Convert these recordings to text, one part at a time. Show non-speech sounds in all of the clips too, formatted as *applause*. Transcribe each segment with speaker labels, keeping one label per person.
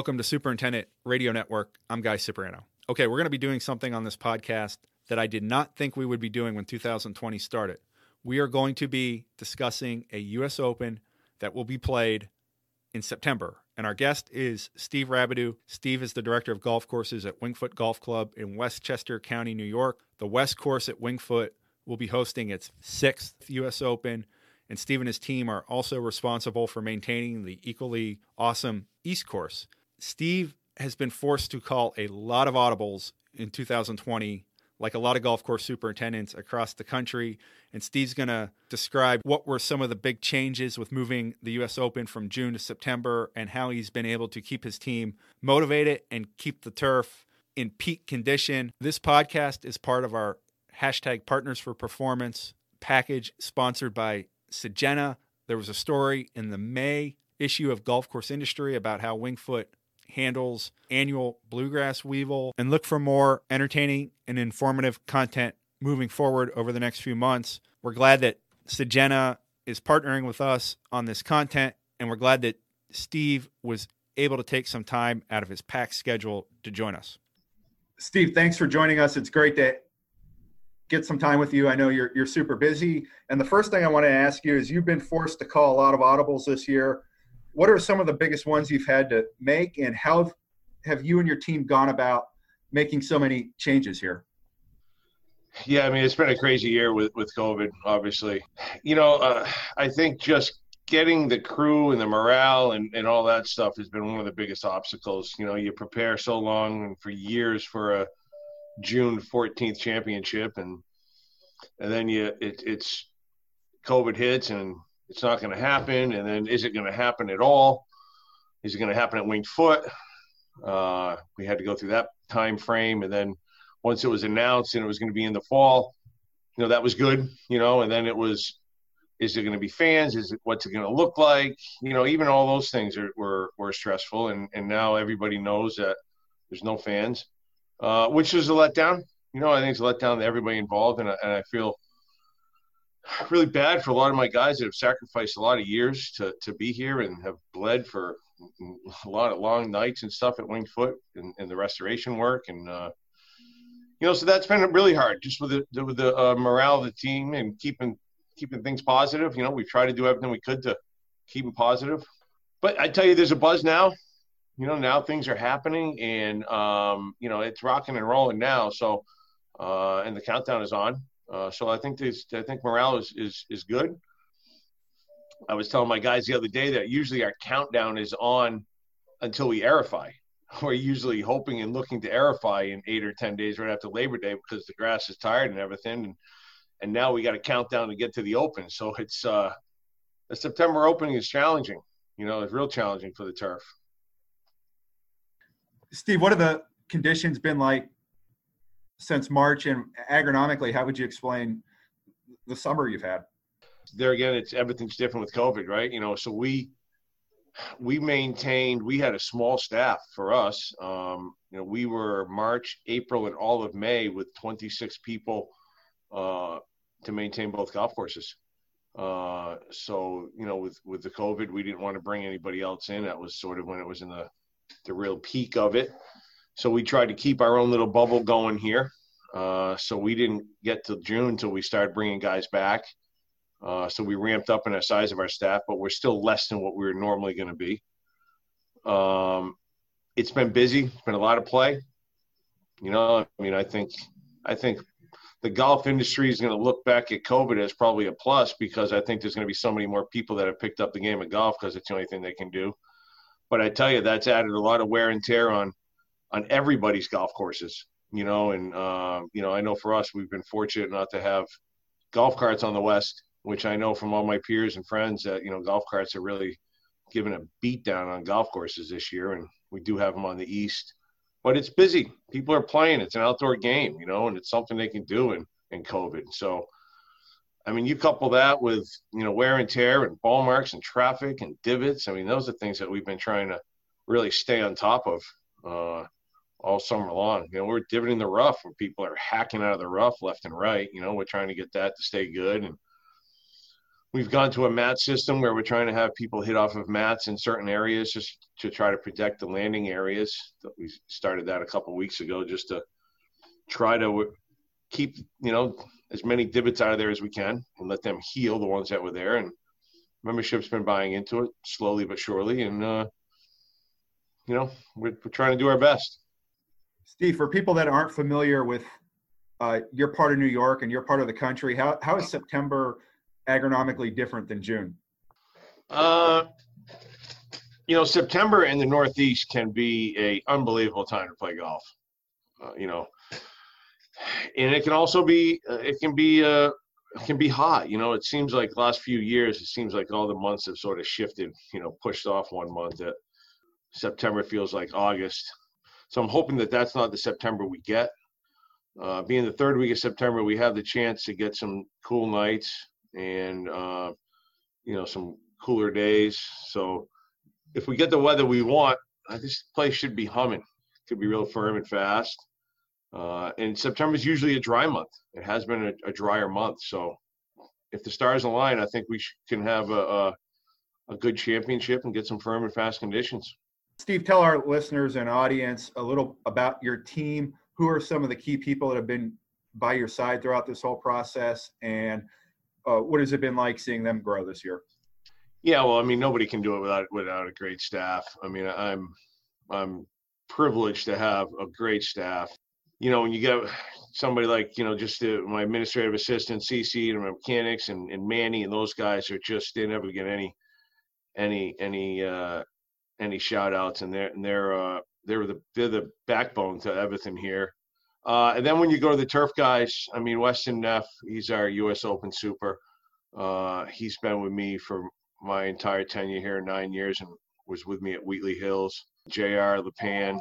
Speaker 1: Welcome to Superintendent Radio Network. I'm Guy Cipriano. Okay, we're going to be doing something on this podcast that I did not think we would be doing when 2020 started. We are going to be discussing a U.S. Open that will be played in September. And our guest is Steve Rabideau. Steve is the director of golf courses at Winged Foot Golf Club in Westchester County, New York. The West course at Winged Foot will be hosting its sixth U.S. Open. And Steve and his team are also responsible for maintaining the equally awesome East course. Steve has been forced to call a lot of audibles in 2020, like a lot of golf course superintendents across the country. And Steve's going to describe what were some of the big changes with moving the U.S. Open from June to September and how he's been able to keep his team motivated and keep the turf in peak condition. This podcast is part of our hashtag Partners for Performance package sponsored by Syngenta. There was a story in the May issue of Golf Course Industry about how Winged Foot handles annual bluegrass weevil and look for more entertaining and informative content moving forward over the next few months. We're glad that Syngenta is partnering with us on this content, and we're glad that Steve was able to take some time out of his packed schedule to join us.
Speaker 2: Steve, thanks for joining us. It's great to get some time with you. I know you're you're super busy. And the first thing I want to ask you is you've been forced to call a lot of audibles this year what are some of the biggest ones you've had to make and how have you and your team gone about making so many changes here?
Speaker 3: Yeah i mean it's been a crazy year with with covid obviously. You know uh, i think just getting the crew and the morale and, and all that stuff has been one of the biggest obstacles. You know you prepare so long and for years for a june 14th championship and and then you it, it's covid hits and it's not going to happen. And then is it going to happen at all? Is it going to happen at Winged Foot? Uh, we had to go through that time frame, and then once it was announced and it was going to be in the fall, you know that was good, you know. And then it was, is it going to be fans? Is it what's it going to look like? You know, even all those things are, were were stressful, and and now everybody knows that there's no fans, uh, which is a letdown. You know, I think it's a letdown to everybody involved, and I, and I feel really bad for a lot of my guys that have sacrificed a lot of years to, to be here and have bled for a lot of long nights and stuff at Winged Foot and, and the restoration work. And, uh, you know, so that's been really hard just with the, with the uh, morale of the team and keeping, keeping things positive. You know, we've tried to do everything we could to keep them positive. But I tell you, there's a buzz now. You know, now things are happening and, um, you know, it's rocking and rolling now. So, uh, and the countdown is on. Uh, so I think this, I think morale is, is is good. I was telling my guys the other day that usually our countdown is on until we aerify. *laughs* We're usually hoping and looking to aerify in eight or ten days right after Labor Day because the grass is tired and everything. And and now we got a countdown to get to the Open. So it's uh, the September opening is challenging. You know, it's real challenging for the turf.
Speaker 2: Steve, what have the conditions been like since March, and agronomically, how would you explain the summer you've had?
Speaker 3: There again, it's everything's different with COVID, right? You know, so we we maintained. We had a small staff for us. Um, you know, we were March, April, and all of May with 26 people uh, to maintain both golf courses. Uh, so you know, with with the COVID, we didn't want to bring anybody else in. That was sort of when it was in the the real peak of it. So we tried to keep our own little bubble going here. Uh, so we didn't get to June until we started bringing guys back. Uh, so we ramped up in the size of our staff, but we're still less than what we were normally going to be. Um, it's been busy. It's been a lot of play. You know, I mean, I think, I think the golf industry is going to look back at COVID as probably a plus because I think there's going to be so many more people that have picked up the game of golf because it's the only thing they can do. But I tell you, that's added a lot of wear and tear on on everybody's golf courses, you know, and uh, you know, I know for us, we've been fortunate not to have golf carts on the west, which I know from all my peers and friends that you know golf carts are really given a beat down on golf courses this year, and we do have them on the east. But it's busy. People are playing. It's an outdoor game, you know, and it's something they can do in in COVID. So, I mean, you couple that with you know wear and tear and ball marks and traffic and divots. I mean, those are things that we've been trying to really stay on top of. Uh, all summer long. You know, we're divoting the rough where people are hacking out of the rough left and right. You know, we're trying to get that to stay good. And we've gone to a mat system where we're trying to have people hit off of mats in certain areas just to try to protect the landing areas. We started that a couple weeks ago just to try to keep you know as many divots out of there as we can and let them heal the ones that were there. And membership's been buying into it slowly but surely, and uh, you know we're, we're trying to do our best.
Speaker 1: Steve, for people that aren't familiar with uh, your part of New York and your part of the country, how how is September agronomically different than June?
Speaker 3: Uh, you know, September in the Northeast can be a unbelievable time to play golf. Uh, you know, and it can also be uh, it can be uh, it can be hot. You know, it seems like last few years, it seems like all the months have sort of shifted. You know, pushed off one month. That September feels like August. So I'm hoping that that's not the September we get. Uh, being the third week of September, we have the chance to get some cool nights and uh, you know some cooler days. So if we get the weather we want, this place should be humming. Could be real firm and fast. Uh, and September is usually a dry month. It has been a, a, drier month. So if the stars align, I think we sh- can have a, a, a good championship and get some firm and fast conditions.
Speaker 1: Steve, tell our listeners and audience a little about your team. Who are some of the key people that have been by your side throughout this whole process, and uh, what has it been like seeing them grow this year?
Speaker 3: Yeah, well, I mean, nobody can do it without without a great staff. I mean, I'm I'm privileged to have a great staff you know, when you get somebody like, you know, just the, my administrative assistant, CC, and my mechanics, and, and Manny, and those guys are just they never get any, any, any, uh, any shout outs, and they're and they're uh, they're the they're the backbone to everything here. Uh, and then when you go to the turf guys, I mean, Weston Neff, he's our U.S. Open super. Uh, he's been with me for my entire tenure here, nine years, and was with me at Wheatley Hills. J.R. LePan,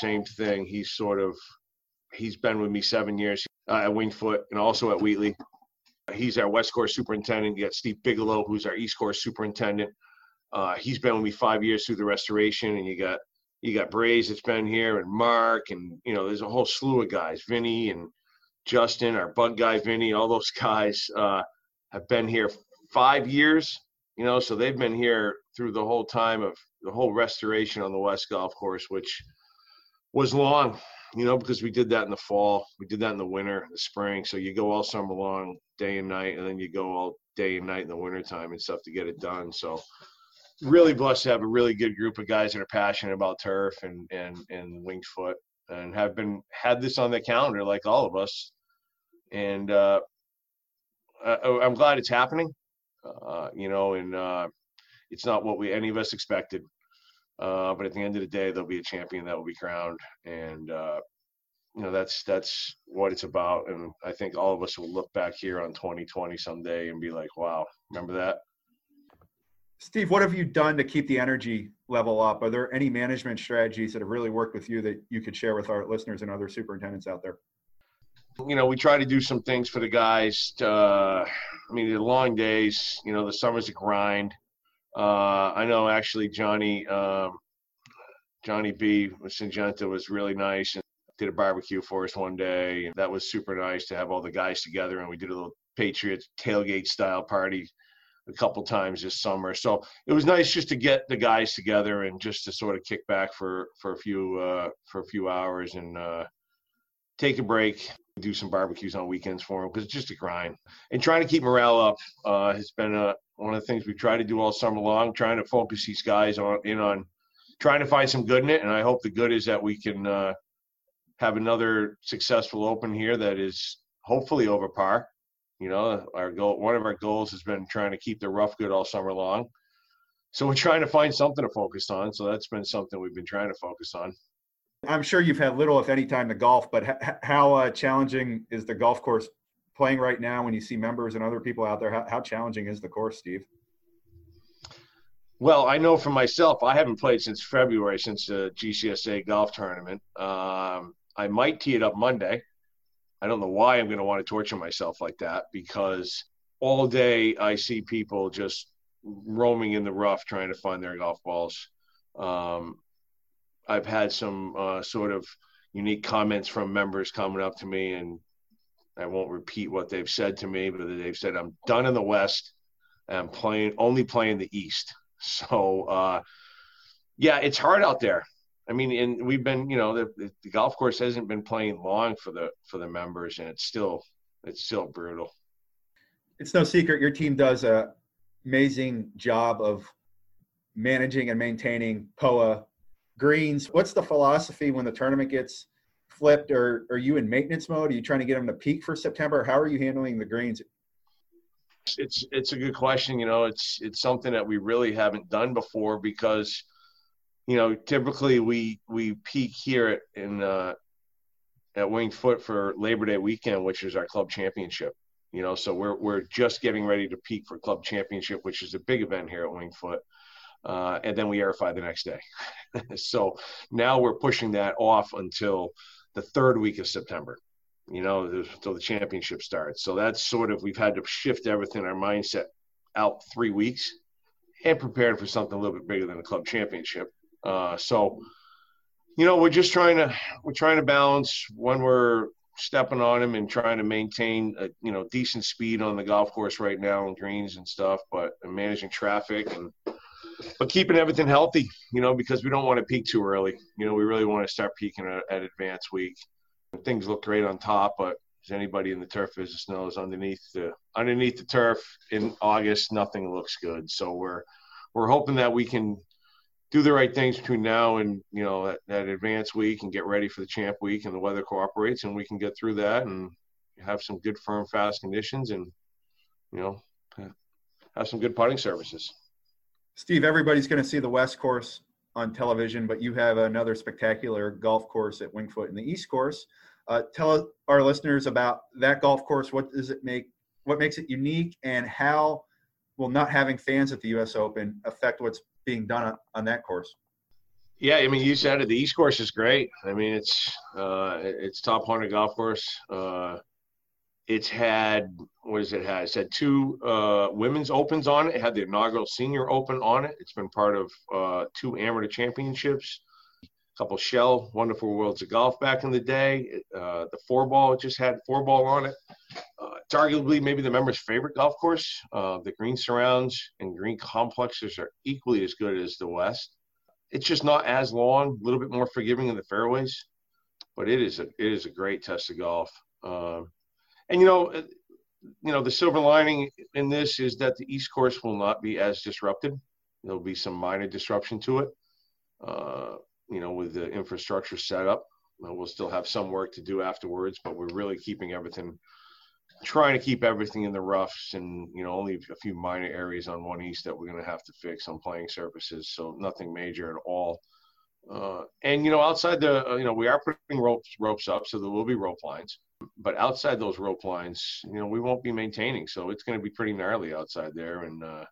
Speaker 3: same thing. He's sort of He's been with me seven years uh, at Winged Foot and also at Wheatley. He's our West Course superintendent. You got Steve Bigelow, who's our East Course superintendent. Uh, he's been with me five years through the restoration, and you got you got Braze that's been here, and Mark, and you know, there's a whole slew of guys, Vinny and Justin, our bug guy, Vinny, all those *laughs* guys uh, have been here five years. You know, so they've been here through the whole time of the whole restoration on the West Golf Course, which was long you know, because we did that in the fall, we did that in the winter, the spring. So you go all summer long, day and night, and then you go all day and night in the wintertime and stuff to get it done. So really blessed to have a really good group of guys that are passionate about turf and and and winged foot and have been had this on the calendar like all of us. And uh, I, I'm glad it's happening. Uh, you know, and uh, it's not what we any of us expected. Uh, but at the end of the day, there'll be a champion that will be crowned, and uh, you know that's that's what it's about. And I think all of us will look back here on 2020 someday and be like, "Wow, remember that."
Speaker 1: Steve, what have you done to keep the energy level up? Are there any management strategies that have really worked with you that you could share with our listeners and other superintendents out there?
Speaker 3: You know, we try to do some things for the guys. To, uh, I mean, the long days. You know, the summer's a grind. Uh, I know actually Johnny um, Johnny B with Syngenta was really nice and did a barbecue for us one day. And that was super nice to have all the guys together. And we did a little Patriots tailgate style party a couple times this summer. So it was nice just to get the guys together and just to sort of kick back for for a few uh, for a few hours and uh, take a break, do some barbecues on weekends for them because it's just a grind. And trying to keep morale up uh, has been a, one of the things we try to do all summer long, trying to focus these guys on in on trying to find some good in it. And I hope the good is that we can uh, have another successful open here that is hopefully over par. You know, our goal, one of our goals has been trying to keep the rough good all summer long. So we're trying to find something to focus on. So that's been something we've been trying to focus on.
Speaker 1: I'm sure you've had little, if any, time to golf, but how uh, challenging is the golf course playing right now when you see members and other people out there? How, how challenging is the course, Steve?
Speaker 3: Well, I know for myself, I haven't played since February, since the GCSA golf tournament. Um, I might tee it up Monday. I don't know why I'm going to want to torture myself like that because all day I see people just roaming in the rough trying to find their golf balls. Um, I've had some uh, sort of unique comments from members coming up to me and I won't repeat what they've said to me, but they've said, I'm done in the West. and playing only playing the East. *laughs* So uh, yeah, it's hard out there. I mean, and we've been, you know, the, the golf course hasn't been playing long for the for the members, and it's still it's still brutal.
Speaker 1: It's no secret your team does a amazing job of managing and maintaining POA greens. What's the philosophy when the tournament gets flipped, or are you in maintenance mode? Are you trying to get them to peak for September? How are you handling the greens?
Speaker 3: It's it's a good question. You know, it's it's something that we really haven't done before because, you know, typically we we peak here at, in uh, at Winged Foot for Labor Day weekend, which is our club championship. You know, so we're we're just getting ready to peak for club championship, which is a big event here at Winged Foot. Uh, and then we aerify the next day. *laughs* so now we're pushing that off until the third week of September, you know, until the championship starts. So that's sort of, we've had to shift everything, our mindset out three weeks and prepared for something a little bit bigger than the club championship. Uh, so, you know, we're just trying to, we're trying to balance when we're stepping on him and trying to maintain a, you know, decent speed on the golf course right now and greens and stuff, but managing traffic and, but keeping everything healthy, you know, because we don't want to peak too early. You know, we really want to start peaking at, at advanced week. Things look great on top, but as anybody in the turf business knows, underneath the underneath the turf in August, nothing looks good. So we're we're hoping that we can do the right things between now and you know that, that advanced week and get ready for the champ week and the weather cooperates and we can get through that and have some good firm fast conditions and you know have some good putting services.
Speaker 1: Steve, everybody's going to see the West course on television, but you have another spectacular golf course at winged foot in the East course. Uh, tell our listeners about that golf course. What does it make? What makes it unique, and how will not having fans at the U.S. Open affect what's being done on, on that course?
Speaker 3: Yeah, I mean, you said it. The East course is great. I mean, it's uh, it's top hundred golf course. Uh, it's had what does it have? It's had two uh, women's opens on it. It had the inaugural senior open on it. It's been part of uh, two amateur championships, couple shell wonderful worlds of golf back in the day. Uh, the four ball just had four ball on it. Uh, it's arguably maybe the members' favorite golf course. Uh, the green surrounds and green complexes are equally as good as the West. It's just not as long, a little bit more forgiving in the fairways, but it is a it is a great test of golf. Um, and you know, uh, you know, the silver lining in this is that the East Course will not be as disrupted. There'll be some minor disruption to it. Uh, you know, with the infrastructure set up, we'll still have some work to do afterwards, but we're really keeping everything, trying to keep everything in the roughs, and you know, only a few minor areas on one east that we're going to have to fix on playing surfaces. So nothing major at all. Uh, and you know, outside the, uh, you know, we are putting ropes ropes up, so there will be rope lines but outside those rope lines, you know, we won't be maintaining. So it's going to be pretty gnarly outside there. And uh,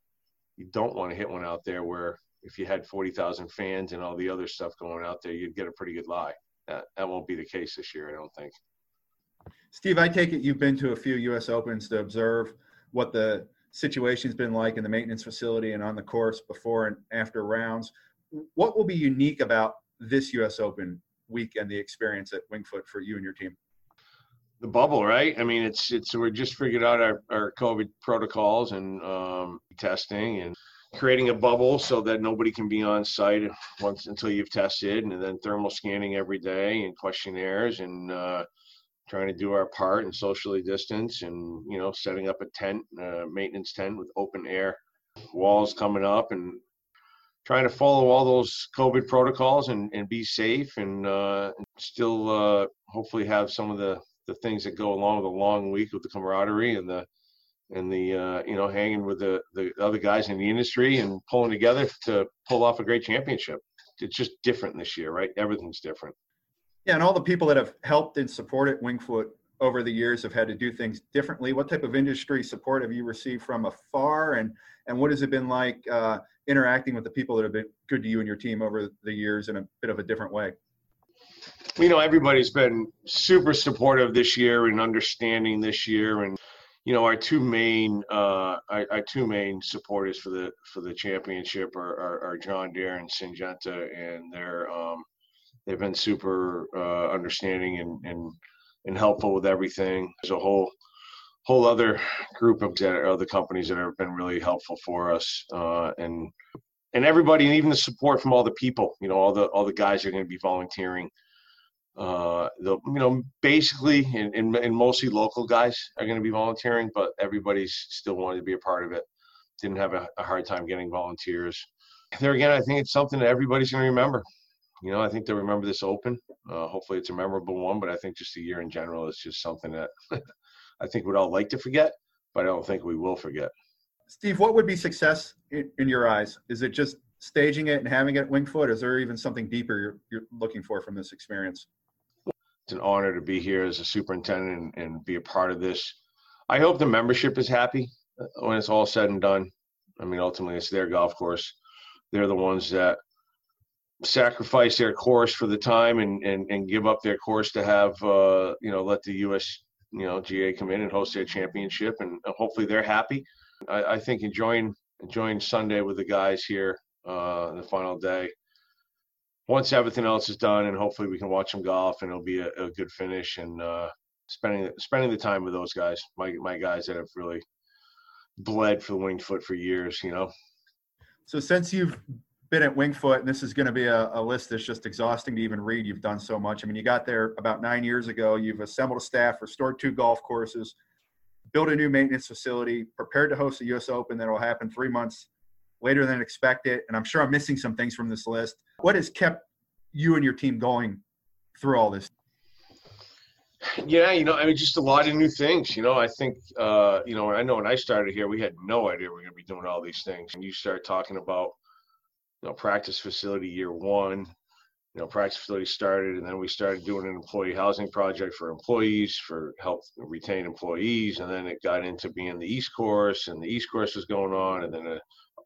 Speaker 3: you don't want to hit one out there where if you had 40,000 fans and all the other stuff going out there, you'd get a pretty good lie. That, that won't be the case this year, I don't think.
Speaker 1: Steve, I take it you've been to a few U.S. Opens to observe what the situation's been like in the maintenance facility and on the course before and after rounds. What will be unique about this U.S. Open week and the experience at Winged Foot for you and your team?
Speaker 3: the bubble, right? I mean, it's it's we're just figured out our, our COVID protocols and um, testing and creating a bubble so that nobody can be on site once until you've tested, and then thermal scanning every day and questionnaires and uh, trying to do our part and socially distance and you know setting up a tent, maintenance tent with open air walls coming up and trying to follow all those COVID protocols and, and be safe and uh, still uh, hopefully have some of the the things that go along with a long week with the camaraderie and the and the uh, you know hanging with the the other guys in the industry and pulling together to pull off a great championship. It's just different this year, right? Everything's different.
Speaker 1: Yeah, and all the people that have helped and supported Winged Foot over the years have had to do things differently. What type of industry support have you received from afar, and and what has it been like uh, interacting with the people that have been good to you and your team over the years in a bit of a different way?
Speaker 3: you know everybody's been super supportive this year and understanding this year and you know our two main uh our, our two main supporters for the for the championship are, are, are john deere and syngenta and they're um they've been super uh understanding and and and helpful with everything there's a whole whole other group of other companies that have been really helpful for us, uh, and and everybody, and even the support from all the people. You know, all the all the guys are going to be volunteering. Uh, the you know basically, and, mostly local guys are going to be volunteering, but everybody's still wanted to be a part of it. Didn't have a, a hard time getting volunteers. There again, I think it's something that everybody's going to remember. You know, I think they'll remember this Open. Uh, hopefully, it's a memorable one, but I think just the year in general is just something that *laughs* I think we'd all like to forget, but I don't think we will forget.
Speaker 1: Steve, what would be success in, in your eyes? Is it just staging it and having it at Winged Foot? Is there even something deeper you're, you're looking for from this experience?
Speaker 3: It's an honor to be here as a superintendent and, and be a part of this. I hope the membership is happy uh, when it's all said and done. I mean, ultimately, it's their golf course. They're the ones that sacrifice their course for the time and, and, and give up their course to have, uh, you know, let the U.S you know GA come in and host their championship, and hopefully they're happy. I, I think enjoying enjoying Sunday with the guys here, uh, the final day. Once everything else is done, and hopefully we can watch them golf, and it'll be a, a good finish. And uh, spending spending the time with those guys, my my guys that have really bled for the winged foot for years, you know.
Speaker 1: So since you've been at Winged Foot, and this is going to be a, a, list that's just exhausting to even read. You've done so much. I mean, you got there about nine years ago. You've assembled a staff, restored two golf courses, built a new maintenance facility, prepared to host the U.S. Open that will happen three months later than expected. And I'm sure I'm missing some things from this list. What has kept you and your team going through all this?
Speaker 3: Yeah, you know, I mean, just a lot of new things. You know, I think, uh, you know, I know when I started here, we had no idea we are going to be doing all these things. And you start talking about you know, practice facility year one. You know, practice facility started, and then we started doing an employee housing project for employees for help retain employees, and then it got into being the East Course, and the East Course was going on, and then a,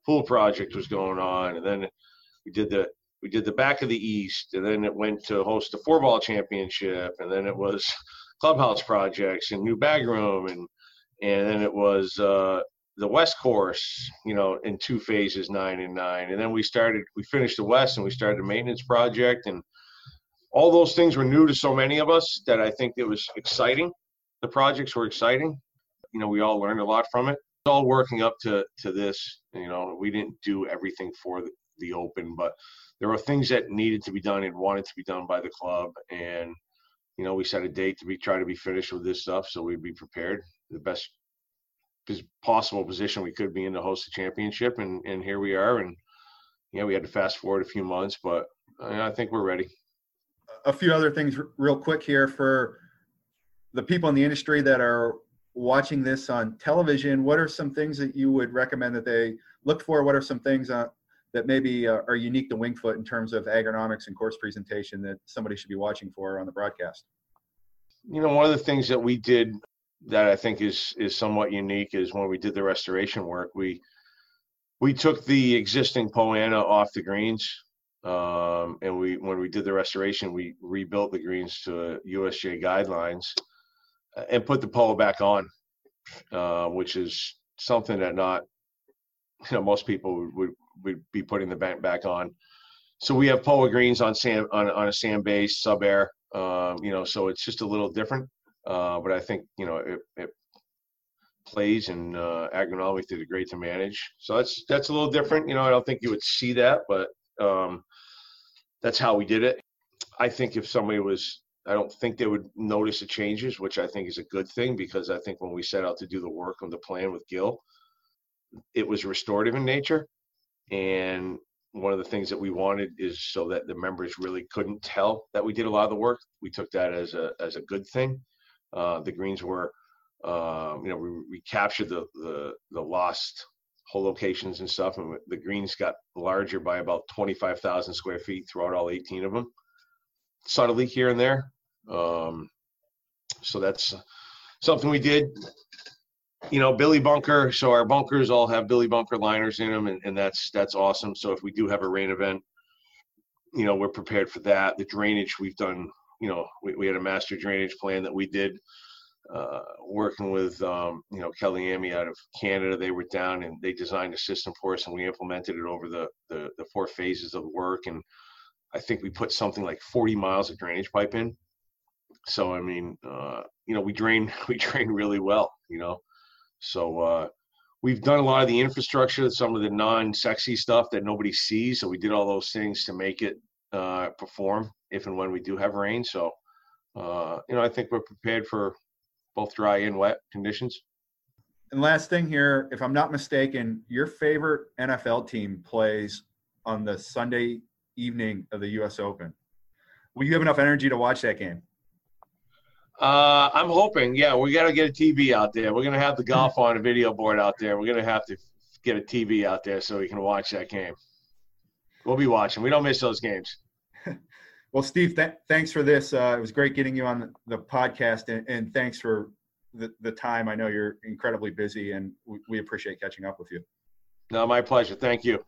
Speaker 3: pool project was going on, and then we did the we did the back of the East, and then it went to host the four ball championship, and then it was *laughs* clubhouse projects and new bag room, and and then it was uh, the West course, you know, in two phases, nine and nine. And then we started, we finished the West and we started a maintenance project. And all those things were new to so many of us that I think it was exciting. The projects were exciting. You know, we all learned a lot from it. All working up to, to this. You know, we didn't do everything for the, the open, but there were things that needed to be done and wanted to be done by the club. And, you know, we set a date to be try to be finished with this stuff so we'd be prepared the best possible position we could be in to host the championship, and and here we are. And yeah, we had to fast forward a few months, but I think we're ready.
Speaker 1: A few other things, real quick here for the people in the industry that are watching this on television. What are some things that you would recommend that they look for? What are some things uh, that maybe uh, are unique to Winged Foot in terms of agronomics and course presentation that somebody should be watching for on the broadcast?
Speaker 3: You know, one of the things that we did that I think is is somewhat unique is when we did the restoration work, we we took the existing Poa annua off the greens, um, and we when we did the restoration, we rebuilt the greens to USGA guidelines and put the Poa back on, uh, which is something that not you know most people would would be putting the bank back on. So we have Poa greens on sand on, on a sand base SubAir, um, you know, so it's just a little different. Uh, but I think you know it, it plays and uh, agronomically did a great to manage. So that's that's a little different. You know, I don't think you would see that, but um, that's how we did it. I think if somebody was, I don't think they would notice the changes, which I think is a good thing because I think when we set out to do the work on the plan with Gil, it was restorative in nature, and one of the things that we wanted is so that the members really couldn't tell that we did a lot of the work. We took that as a as a good thing uh, the greens were, uh, you know, we, we captured the, the, the lost hole locations and stuff, and the greens got larger by about 25,000 square feet throughout all 18 of them, subtly here and there. Um, so that's something we did. You know, Billy Bunker. So our bunkers all have Billy Bunker liners in them, and, and that's that's awesome. So if we do have a rain event, you know, we're prepared for that. The drainage we've done you know, we, we had a master drainage plan that we did uh, working with, um, you know, Kelly Amy out of Canada. They were down and they designed a system for us and we implemented it over the, the, the four phases of work. And I think we put something like 40 miles of drainage pipe in. So I mean, uh, you know, we drain *laughs* we drain really well. You know, so uh, we've done a lot of the infrastructure, some of the non-sexy stuff that nobody sees. So we did all those things to make it uh, perform if and when we do have rain. So uh, you know, I think we're prepared for both dry and wet conditions.
Speaker 1: And last thing here, if I'm not mistaken, your favorite NFL team plays on the Sunday evening of the U.S. Open. Will you have enough energy to watch that game?
Speaker 3: Uh, I'm hoping. Yeah, we got to get a TV out there. We're gonna have the golf on a video board out there. We're gonna have to get a TV out there so we can watch that game. We'll be watching. We don't miss those games. *laughs*
Speaker 1: well, Steve, th- thanks for this. Uh, it was great getting you on the, podcast, and, and thanks for the, the time. I know you're incredibly busy, and we, we appreciate catching up with you.
Speaker 3: No, my pleasure. Thank you.